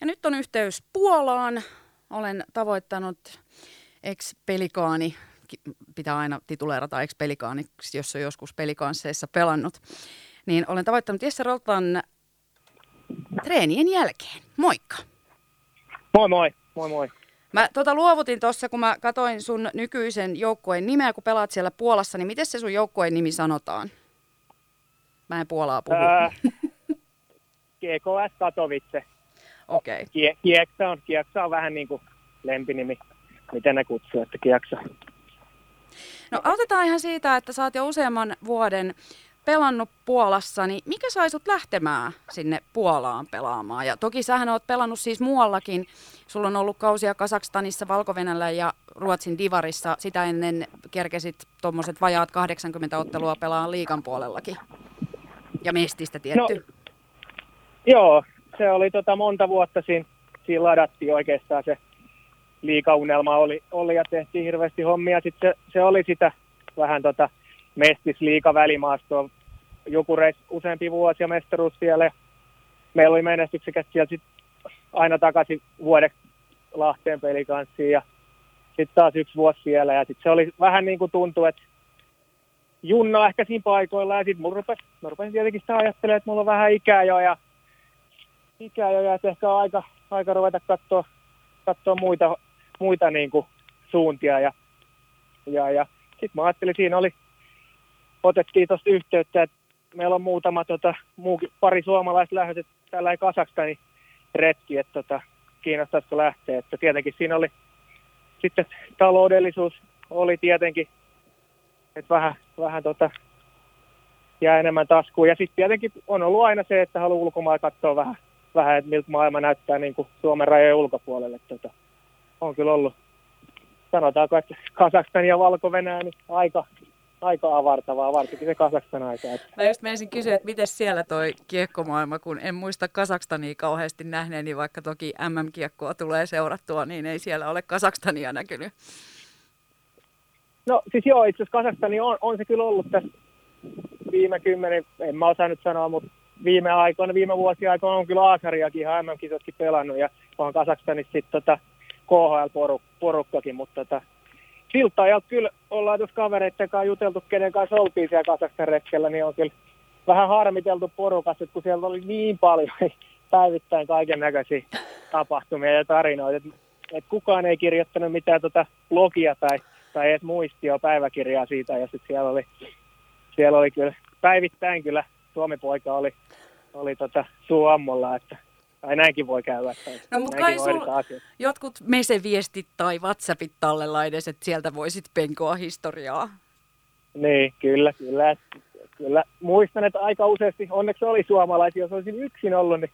Ja nyt on yhteys Puolaan. Olen tavoittanut ex-pelikaani, pitää aina tituleerata ex-pelikaaniksi, jos on joskus pelikansseissa pelannut. Niin olen tavoittanut Jesse Roltan treenien jälkeen. Moikka! Moi moi, moi moi. Mä tota luovutin tuossa, kun mä katoin sun nykyisen joukkueen nimeä, kun pelaat siellä Puolassa, niin miten se sun joukkueen nimi sanotaan? Mä en Puolaa puhu. Ää, GKS Katowice. Okei. Okay. Kie, kieksa, on, kieksa on vähän niin kuin lempinimi, miten ne kutsuu, että Kieksa. No aloitetaan ihan siitä, että sä oot jo useamman vuoden pelannut Puolassa, niin mikä sai sut lähtemään sinne Puolaan pelaamaan? Ja toki sähän oot pelannut siis muuallakin. Sulla on ollut kausia Kasakstanissa, valko ja Ruotsin Divarissa. Sitä ennen kerkesit tuommoiset vajaat 80 ottelua pelaa liikan puolellakin. Ja mestistä tietty. No, joo, se oli tota monta vuotta siinä, siinä ladattiin oikeastaan se liikaunelma oli, oli ja tehtiin hirveästi hommia. Sitten se, se oli sitä vähän tota mestis liika välimaastoa. Joku reis useampi vuosi ja mestaruus siellä. Meillä oli menestyksekäs siellä sit aina takaisin vuodeksi Lahteen pelikanssiin ja sitten taas yksi vuosi siellä. Ja sitten se oli vähän niin kuin tuntui, että junna ehkä siinä paikoilla. Ja sitten rupesi, mä rupesin tietenkin sitä ajattelemaan, että mulla on vähän ikää jo ja ikää jo ja että ehkä on aika, aika ruveta katsoa, katsoa muita, muita niin kuin suuntia. Ja, ja, ja sitten mä ajattelin, siinä oli otettiin tuosta yhteyttä, että meillä on muutama tota, muu, pari suomalaista lähdöt tällä Kasakstanin retki, että tota, kiinnostaisiko lähteä. Että tietenkin siinä oli sitten taloudellisuus oli tietenkin, että vähän, vähän tota, jää enemmän taskuun. Ja sitten tietenkin on ollut aina se, että haluaa ulkomailla katsoa vähän, vähän että miltä maailma näyttää niin kuin Suomen rajojen ulkopuolelle. Tota, on kyllä ollut, sanotaanko, että Kasakstan ja valko niin aika, aika avartavaa, varsinkin se Kasakstan aika. Että... Mä just menisin kysyä, että miten siellä toi kiekkomaailma, kun en muista Kasakstania kauheasti nähneeni, vaikka toki MM-kiekkoa tulee seurattua, niin ei siellä ole Kasakstania näkynyt. No siis joo, itse asiassa Kasakstani on, on se kyllä ollut tässä viime kymmenen, en mä osaa nyt sanoa, mutta viime aikoina, viime vuosien aikoina on kyllä Aasariakin ihan MM-kisotkin pelannut ja on Kasakstanissa sitten tota KHL-porukkakin, mutta tota, siltä ajalta kyllä ollaan tuossa kavereiden kanssa juteltu, kenen kanssa oltiin siellä Kasakstan retkellä, niin on kyllä vähän harmiteltu porukassa, että kun siellä oli niin paljon päivittäin kaiken näköisiä tapahtumia ja tarinoita, että, että kukaan ei kirjoittanut mitään tota blogia tai, tai edes muistia päiväkirjaa siitä, ja sitten siellä oli, siellä oli kyllä päivittäin kyllä Suomi-poika oli, oli tota Suomolla, että tai näinkin voi käydä. Tai no, mutta kai sul jotkut meseviestit tai WhatsAppit tallella edes, että sieltä voisit penkoa historiaa. Niin, kyllä, kyllä. Kyllä muistan, että aika useasti, onneksi oli suomalaisia, jos olisin yksin ollut, niin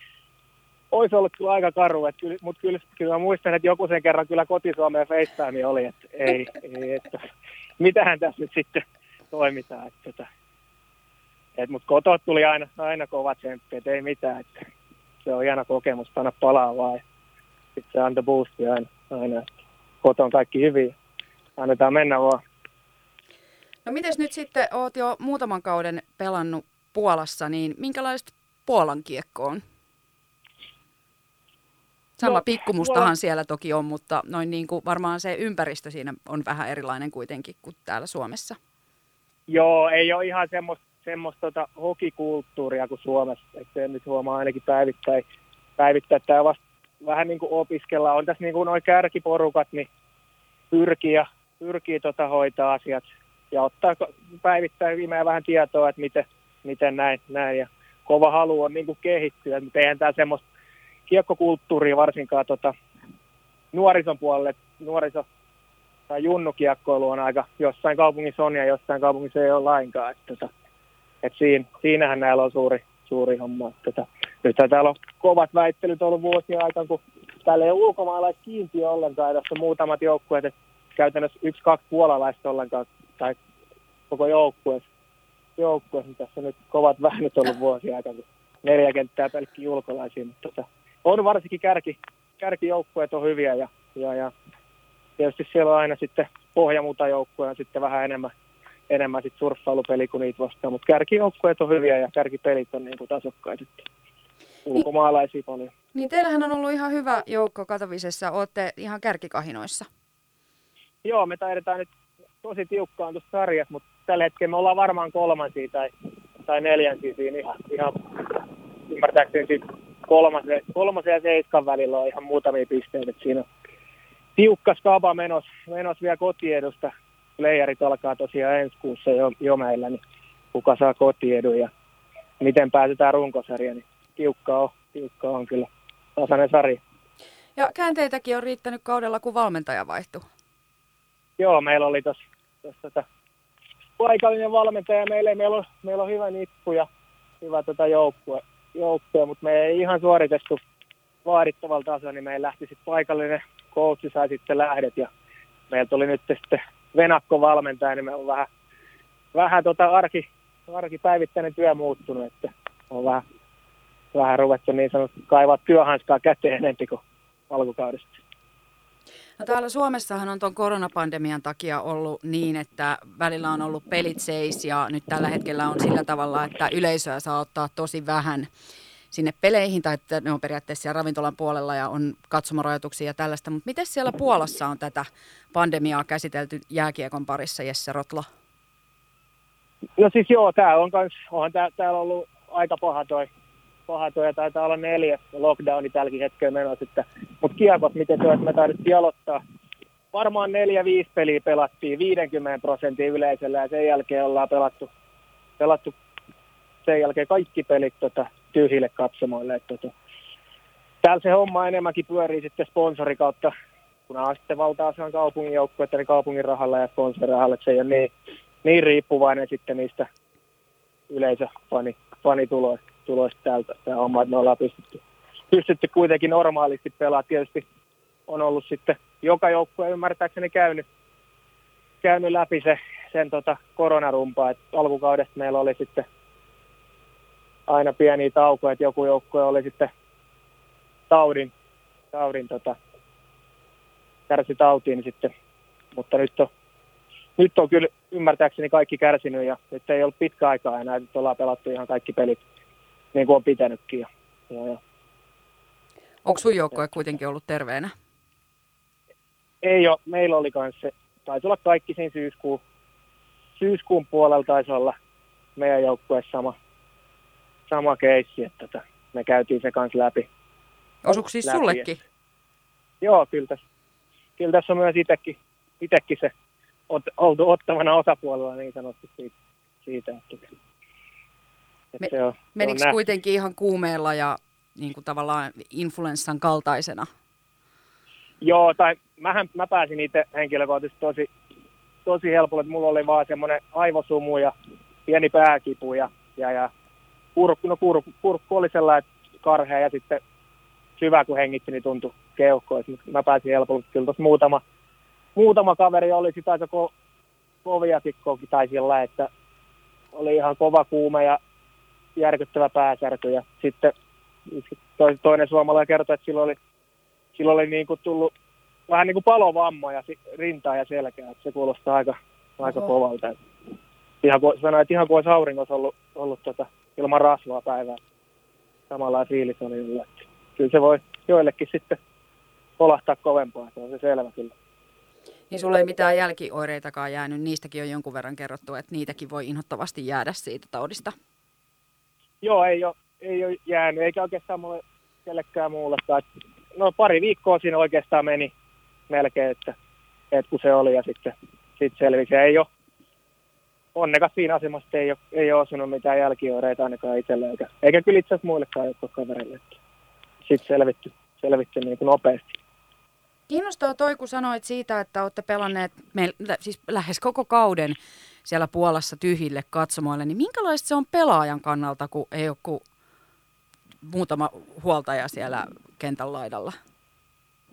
olisi ollut kyllä aika karu, että kyllä, mutta kyllä, kyllä mä muistan, että joku sen kerran kyllä kotisuomeen FaceTime oli, että ei, ei että mitähän tässä nyt sitten toimitaan. Että, että, mutta kotot tuli aina, aina kovat tsemppi, että ei mitään. Että, se on hieno kokemus panna palaa vaan. Sitten se antoi boostia aina, aina koton kaikki hyvin. Annetaan mennä vaan. No mites nyt sitten, oot jo muutaman kauden pelannut Puolassa, niin minkälaista Puolan kiekko on? Sama no, pikkumustahan Puola... siellä toki on, mutta noin niin kuin varmaan se ympäristö siinä on vähän erilainen kuitenkin kuin täällä Suomessa. Joo, ei ole ihan semmoista semmoista tota, hokikulttuuria kuin Suomessa, että se nyt huomaa ainakin päivittäin, päivittäin tämä vasta vähän niin kuin opiskella. On tässä niin kuin noin kärkiporukat, niin pyrkii, ja, pyrkii tota hoitaa asiat ja ottaa päivittäin viimein vähän tietoa, että miten, miten näin, näin. Ja kova halu on niin kuin kehittyä, mutta eihän tämä semmoista kiekkokulttuuria varsinkaan tota, nuorison puolelle, nuoriso tai junnukiekkoilu on aika, jossain kaupungissa on ja jossain kaupungissa ei ole lainkaan. Että, tota, et siinä, siinähän näillä on suuri, suuri homma. Tota, nyt täällä on kovat väittelyt ollut vuosien aikana, kun täällä ei ole ulkomaalaiset kiintiö ollenkaan. Tässä on muutamat joukkueet, että käytännössä yksi, kaksi puolalaista ollenkaan, tai koko joukkueessa. Joukkueessa niin tässä on nyt kovat väännöt ollut vuosien aikana, kun neljä kenttää pelkkiä ulkolaisia. Mutta tota, on varsinkin kärki, kärkijoukkueet on hyviä ja, ja, ja tietysti siellä on aina sitten pohjamuutajoukkueja sitten vähän enemmän enemmän sit surffailupeli kuin niitä vastaan, mutta kärkijoukkueet on hyviä ja kärkipelit on niin kuin tasokkaita. Ulkomaalaisia paljon. Niin teillähän on ollut ihan hyvä joukko Katovisessa, olette ihan kärkikahinoissa. Joo, me taidetaan nyt tosi tiukkaan tuossa sarjassa, mutta tällä hetkellä me ollaan varmaan kolmansia tai, tai neljänsiä siinä ihan, ihan ymmärtääkseni kolmasen, kolmasen ja seiskan välillä on ihan muutamia pisteitä. Siinä on tiukka skaba menos, menos vielä kotiedusta. Playerit alkaa tosiaan ensi kuussa jo, jo meillä, niin kuka saa kotiedun ja miten päätetään runkosarja, niin tiukka on, tiukka on kyllä tasainen sarja. Ja käänteitäkin on riittänyt kaudella, kun valmentaja vaihtui. Joo, meillä oli tuossa tota, paikallinen valmentaja meille. Meillä on, meillä on hyvä nippu ja hyvä tota joukkue, joukkue, mutta me ei ihan suoritettu vaadittavalla tasolla, niin meillä lähti sitten paikallinen coachi sai sitten lähdet ja meillä tuli nyt sitten Venakko valmentaja, niin me on vähän, vähän tota arki, arkipäivittäinen työ muuttunut, että on vähän, vähän ruvettu niin sanottu kaivaa työhanskaa käteen enempi kuin alkukaudesta. No täällä Suomessahan on tuon koronapandemian takia ollut niin, että välillä on ollut pelit seis ja nyt tällä hetkellä on sillä tavalla, että yleisöä saa ottaa tosi vähän sinne peleihin tai että ne on periaatteessa siellä ravintolan puolella ja on katsomorajoituksia ja tällaista. Mutta miten siellä Puolassa on tätä pandemiaa käsitelty jääkiekon parissa, Jesse Rotlo? No siis joo, tää on kans, onhan tää, täällä ollut aika paha toi, paha toi ja taitaa olla neljäs lockdowni tälläkin hetkellä menossa. Mutta kiekot, miten on, että me taidettiin aloittaa varmaan neljä, viisi peliä pelattiin 50 prosentin yleisöllä ja sen jälkeen ollaan pelattu, pelattu sen jälkeen kaikki pelit tota, tyhjille katsomoille. Että, tota, täällä se homma enemmänkin pyörii sitten sponsorikautta, kun on sitten valtaosan kaupungin joukkuetta, niin kaupungin rahalla ja sponsorirahalla, että se ei ole niin, niin riippuvainen sitten niistä yleisöfanituloista tuloista täältä tämä homma, että me ollaan pystytty, pystytty kuitenkin normaalisti pelaamaan. Tietysti on ollut sitten joka joukkue ymmärtääkseni käynyt, käynyt läpi se, sen tota koronarumpaa, että alkukaudesta meillä oli sitten aina pieniä taukoja, että joku joukkue oli sitten taudin, taudin tota, kärsi tautiin sitten, mutta nyt on, nyt on kyllä ymmärtääkseni kaikki kärsinyt ja nyt ei ollut pitkä aikaa enää, että ollaan pelattu ihan kaikki pelit niin kuin on pitänytkin. Ja, ja, ja. Onko sun joukkue kuitenkin ollut terveenä? Ei ole. Meillä oli se, taisi olla kaikki siinä syyskuun, syyskuun puolella taisi olla meidän joukkueessa sama, sama keissi, että tota, me käytiin se kanssa läpi. Osuuko siis läpi, sullekin? Että, joo, kyllä tässä, kyllä tässä on myös itsekin, itsekin se ot, oltu ottavana osapuolella niin sanottu siitä, siitä että Me, se on, menikö se on kuitenkin ihan kuumeella ja niin kuin tavallaan influenssan kaltaisena? Joo, tai mähän, mä pääsin itse henkilökohtaisesti tosi, tosi helpolla, että mulla oli vaan semmoinen aivosumu ja pieni pääkipu ja, ja, ja kurkku, no kurkku, kurkku oli sellainen karhea ja sitten syvä kun hengitti, niin tuntui keuhkoissa. Mä pääsin helpolla, kyllä tuossa muutama, muutama kaveri oli sitä aika ko, kovia tikkoakin tai sillä, että oli ihan kova kuume ja järkyttävä pääsärky ja sitten toinen suomalainen kertoi, että sillä oli, sillä oli niin kuin tullut vähän niin kuin palovammoja rintaa ja selkää, että se kuulostaa aika, aika kovalta. Ihan kuin, sanoin, että ihan kuin olisi auringossa ollut, ollut tota, ilman rasvaa päivää. Samalla fiilis oli yllä. Kyllä se voi joillekin sitten kolahtaa kovempaa, se on se selvä kyllä. Niin sulla ei mitään jälkioireitakaan jäänyt, niistäkin on jonkun verran kerrottu, että niitäkin voi inhottavasti jäädä siitä taudista. Joo, ei ole, ei ole jäänyt, eikä oikeastaan mulle kellekään muullekaan. No pari viikkoa siinä oikeastaan meni melkein, että, että kun se oli ja sitten sit selvisi. Ei ole, onnekas siinä asemassa ei ole, ei ole osunut mitään jälkioireita ainakaan itselle, eikä, eikä kyllä itse asiassa muillekaan jotka kavereille. Sitten selvitty, selvitty niin kuin nopeasti. Kiinnostaa toi, kun sanoit siitä, että olette pelanneet me, siis lähes koko kauden siellä Puolassa tyhjille katsomoille, niin minkälaista se on pelaajan kannalta, kun ei ole kuin muutama huoltaja siellä kentän laidalla?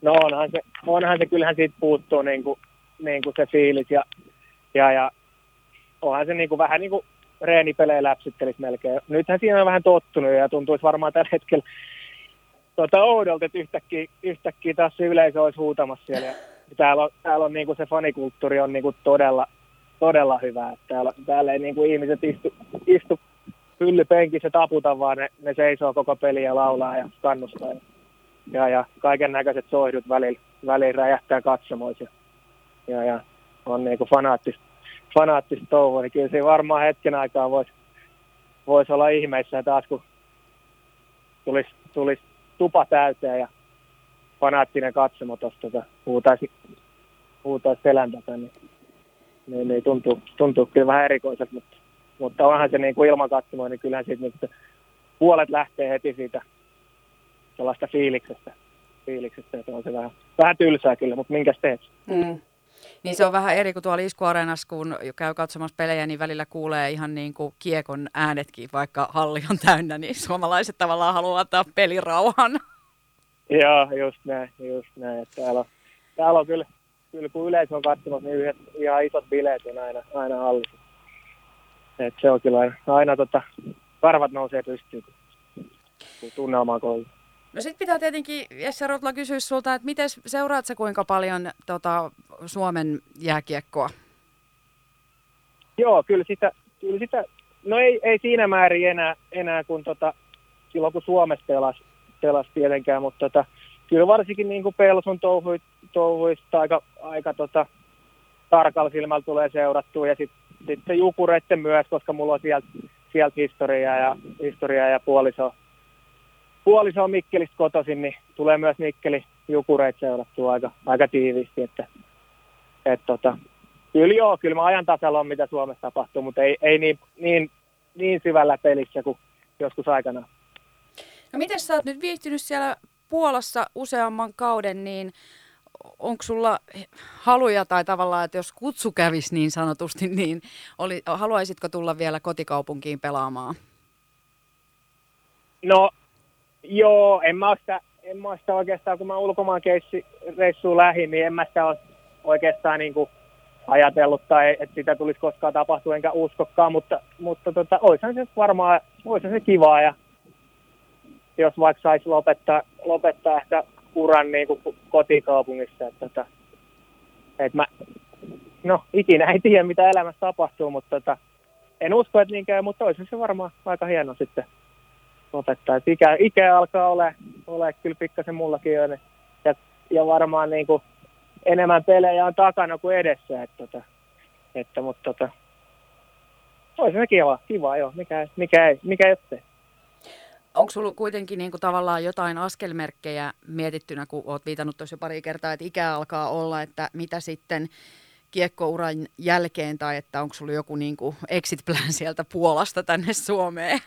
No onhan se, onhan se kyllähän siitä puuttuu niin kuin, niin kuin se fiilis ja, ja, ja onhan se niin kuin, vähän niin kuin reenipelejä läpsyttelisi melkein. Nythän siinä on vähän tottunut ja tuntuisi varmaan tällä hetkellä tuota, oudolta, että yhtäkkiä, yhtäkkiä taas se yleisö olisi huutamassa siellä. Ja täällä on, täällä on niin kuin se fanikulttuuri on niin kuin todella, todella hyvä. Täällä, täällä ei niin kuin ihmiset istu, istu hyllypenkissä taputa, vaan ne, ne seisoo koko peliä ja laulaa ja kannustaa. ja, ja kaiken näköiset soihdut välillä, välillä räjähtää katsomoissa. Ja, ja on niin kuin fanaattista, fanaattista touhua, niin kyllä siinä varmaan hetken aikaa voisi vois olla ihmeissä taas, kun tulisi, tulisi tupa täyteen ja fanaattinen katsomo tuosta tota, huutaisi, huutaisi selän takaa, niin, niin, niin tuntuu, tuntuu kyllä vähän erikoiselta, mutta, mutta onhan se niin kuin ilman katsomoa, niin kyllähän siitä niin puolet lähtee heti siitä sellaista fiiliksestä, fiiliksestä että on se vähän, vähän tylsää kyllä, mutta minkäs teet? Mm. Niin se on vähän eri kuin tuolla iskuareenassa, kun käy katsomassa pelejä, niin välillä kuulee ihan niin kuin kiekon äänetkin, vaikka halli on täynnä, niin suomalaiset tavallaan haluaa antaa pelirauhan. Joo, just näin, just näin. Täällä, on, täällä on kyllä, kyllä kun yleisö on katsomassa, niin yhdet, ihan isot bileet on aina, aina hallissa. Et se on kyllä aina, aina tota, karvat nousee pystyyn, kun tunnelma on koulu. No sitten pitää tietenkin Jesse Rotla kysyä sulta, että miten seuraat sä kuinka paljon tota, Suomen jääkiekkoa? Joo, kyllä sitä, kyllä sitä no ei, ei siinä määrin enää, enää kuin tota, silloin kun Suomessa pelasi, pelasi tietenkään, mutta tota, kyllä varsinkin niin kuin Pelsun touhuista aika, aika tota, tarkalla silmällä tulee seurattua ja sitten sit Jukureitten myös, koska mulla on sieltä, sieltä historiaa ja, historiaa ja puoliso, puoliso on Mikkelistä kotoisin, niin tulee myös Mikkeli Jukureit seurattua aika, aika tiiviisti, että et tota, kyllä joo, kyllä mä ajan tasalla on, mitä Suomessa tapahtuu, mutta ei, ei niin, niin, niin syvällä pelissä kuin joskus aikana. No miten sä oot nyt viihtynyt siellä Puolassa useamman kauden, niin onko sulla haluja tai tavallaan, että jos kutsu kävisi niin sanotusti, niin oli, haluaisitko tulla vielä kotikaupunkiin pelaamaan? No joo, en mä sitä, en mä sitä oikeastaan, kun mä ulkomaan reissuun lähin, niin en mä sitä ole oikeastaan niin kuin ajatellut tai että sitä tulisi koskaan tapahtua, enkä uskokkaan, mutta, mutta tota, olisihan se varmaan, olisihan se kivaa ja jos vaikka saisi lopettaa, lopettaa ehkä uran niin kuin kotikaupungissa, että, että, että mä, no ikinä ei tiedä mitä elämässä tapahtuu, mutta tota, en usko, että niin käy, mutta olisi se varmaan aika hieno sitten lopettaa. Että ikä, ikä alkaa ole, ole kyllä pikkasen mullakin jo, niin, ja, ja varmaan niin kuin enemmän pelejä on takana kuin edessä. Että, että, että mutta tota, olisi se kiva, kiva joo, mikä, mikä ei, mikä ei Onko sinulla kuitenkin niin kuin tavallaan jotain askelmerkkejä mietittynä, kun olet viitannut tuossa pari kertaa, että ikä alkaa olla, että mitä sitten kiekkouran jälkeen, tai että onko sinulla joku niin kuin exit plan sieltä Puolasta tänne Suomeen?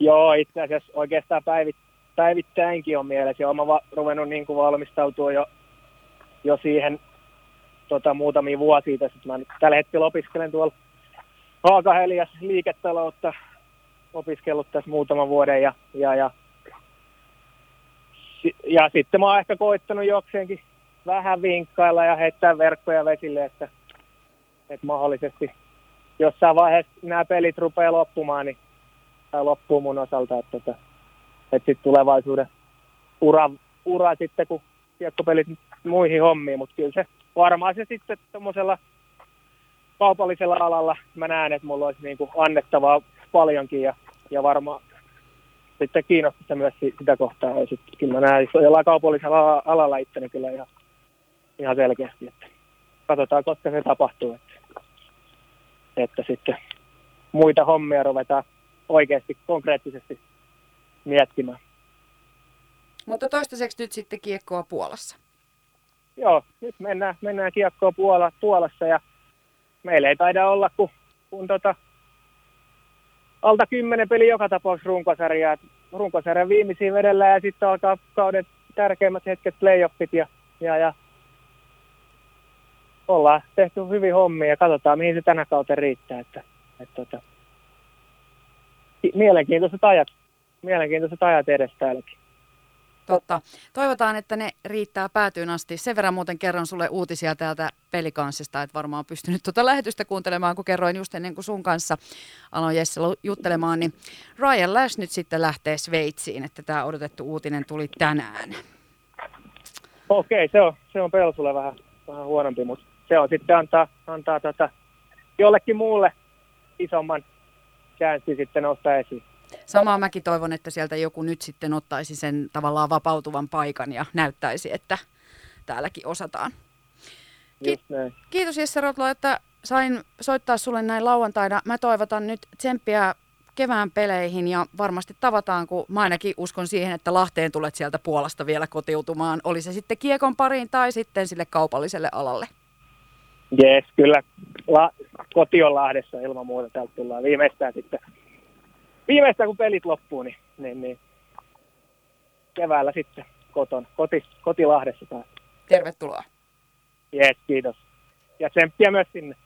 Joo, itse asiassa oikeastaan päivit, päivittäinkin on mielessä. Joo, mä va, ruvennut niin kuin valmistautua jo jo siihen tota, muutamia vuosia tässä. Mä nyt tällä hetkellä opiskelen tuolla Haakahelias liiketaloutta opiskellut tässä muutaman vuoden ja, ja, ja, ja sitten mä oon ehkä koittanut jokseenkin vähän vinkkailla ja heittää verkkoja vesille, että, että mahdollisesti jossain vaiheessa nämä pelit rupeaa loppumaan, niin tai loppuu mun osalta, että, että, että sitten tulevaisuuden ura, ura sitten, kun kiekkopelit muihin hommiin, mutta kyllä se varmaan se sitten tuommoisella kaupallisella alalla mä näen, että mulla olisi niin kuin annettavaa paljonkin ja, ja varmaan sitten kiinnostusta myös sitä kohtaa. Ja sitten kyllä mä näen jollain kaupallisella alalla itteni kyllä ihan, ihan selkeästi, että katsotaan koska se tapahtuu, että, että sitten muita hommia ruvetaan oikeasti konkreettisesti miettimään. Mutta toistaiseksi nyt sitten kiekkoa Puolassa. Joo, nyt mennään, mennään kiekkoa Puola, Puolassa ja meillä ei taida olla kuin, kun tota, alta kymmenen peli joka tapauksessa runkosarjaa. Runkosarjan viimeisiin vedellä ja sitten alkaa kauden tärkeimmät hetket playoffit ja, ja, ja ollaan tehty hyvin hommia ja katsotaan mihin se tänä kautta riittää. Että, että, että, mielenkiintoiset ajat, mielenkiintoiset ajat edes täälläkin. Totta. Toivotaan, että ne riittää päätyyn asti. Sen verran muuten kerron sulle uutisia täältä pelikanssista, että varmaan on pystynyt tuota lähetystä kuuntelemaan, kun kerroin just ennen kuin sun kanssa aloin Jesse juttelemaan, niin Ryan Lash nyt sitten lähtee Sveitsiin, että tämä odotettu uutinen tuli tänään. Okei, se on, se on Pelsulle vähän, vähän huonompi, mutta se on sitten antaa, antaa tota, jollekin muulle isomman chanssi sitten nostaa esiin. Samaa mäkin toivon, että sieltä joku nyt sitten ottaisi sen tavallaan vapautuvan paikan ja näyttäisi, että täälläkin osataan. Näin. Kiitos Jesse Rotlo, että sain soittaa sulle näin lauantaina. Mä toivotan nyt tsemppiä kevään peleihin ja varmasti tavataan, kun mä ainakin uskon siihen, että Lahteen tulet sieltä Puolasta vielä kotiutumaan. Oli se sitten kiekon pariin tai sitten sille kaupalliselle alalle. Jees, kyllä La- koti on Lahdessa ilman muuta. Täältä tullaan viimeistään sitten, viimeistään kun pelit loppuu, niin, niin, niin keväällä sitten koton, koti, koti Lahdessa taas. Tervetuloa. Jees, kiitos. Ja tsemppiä myös sinne.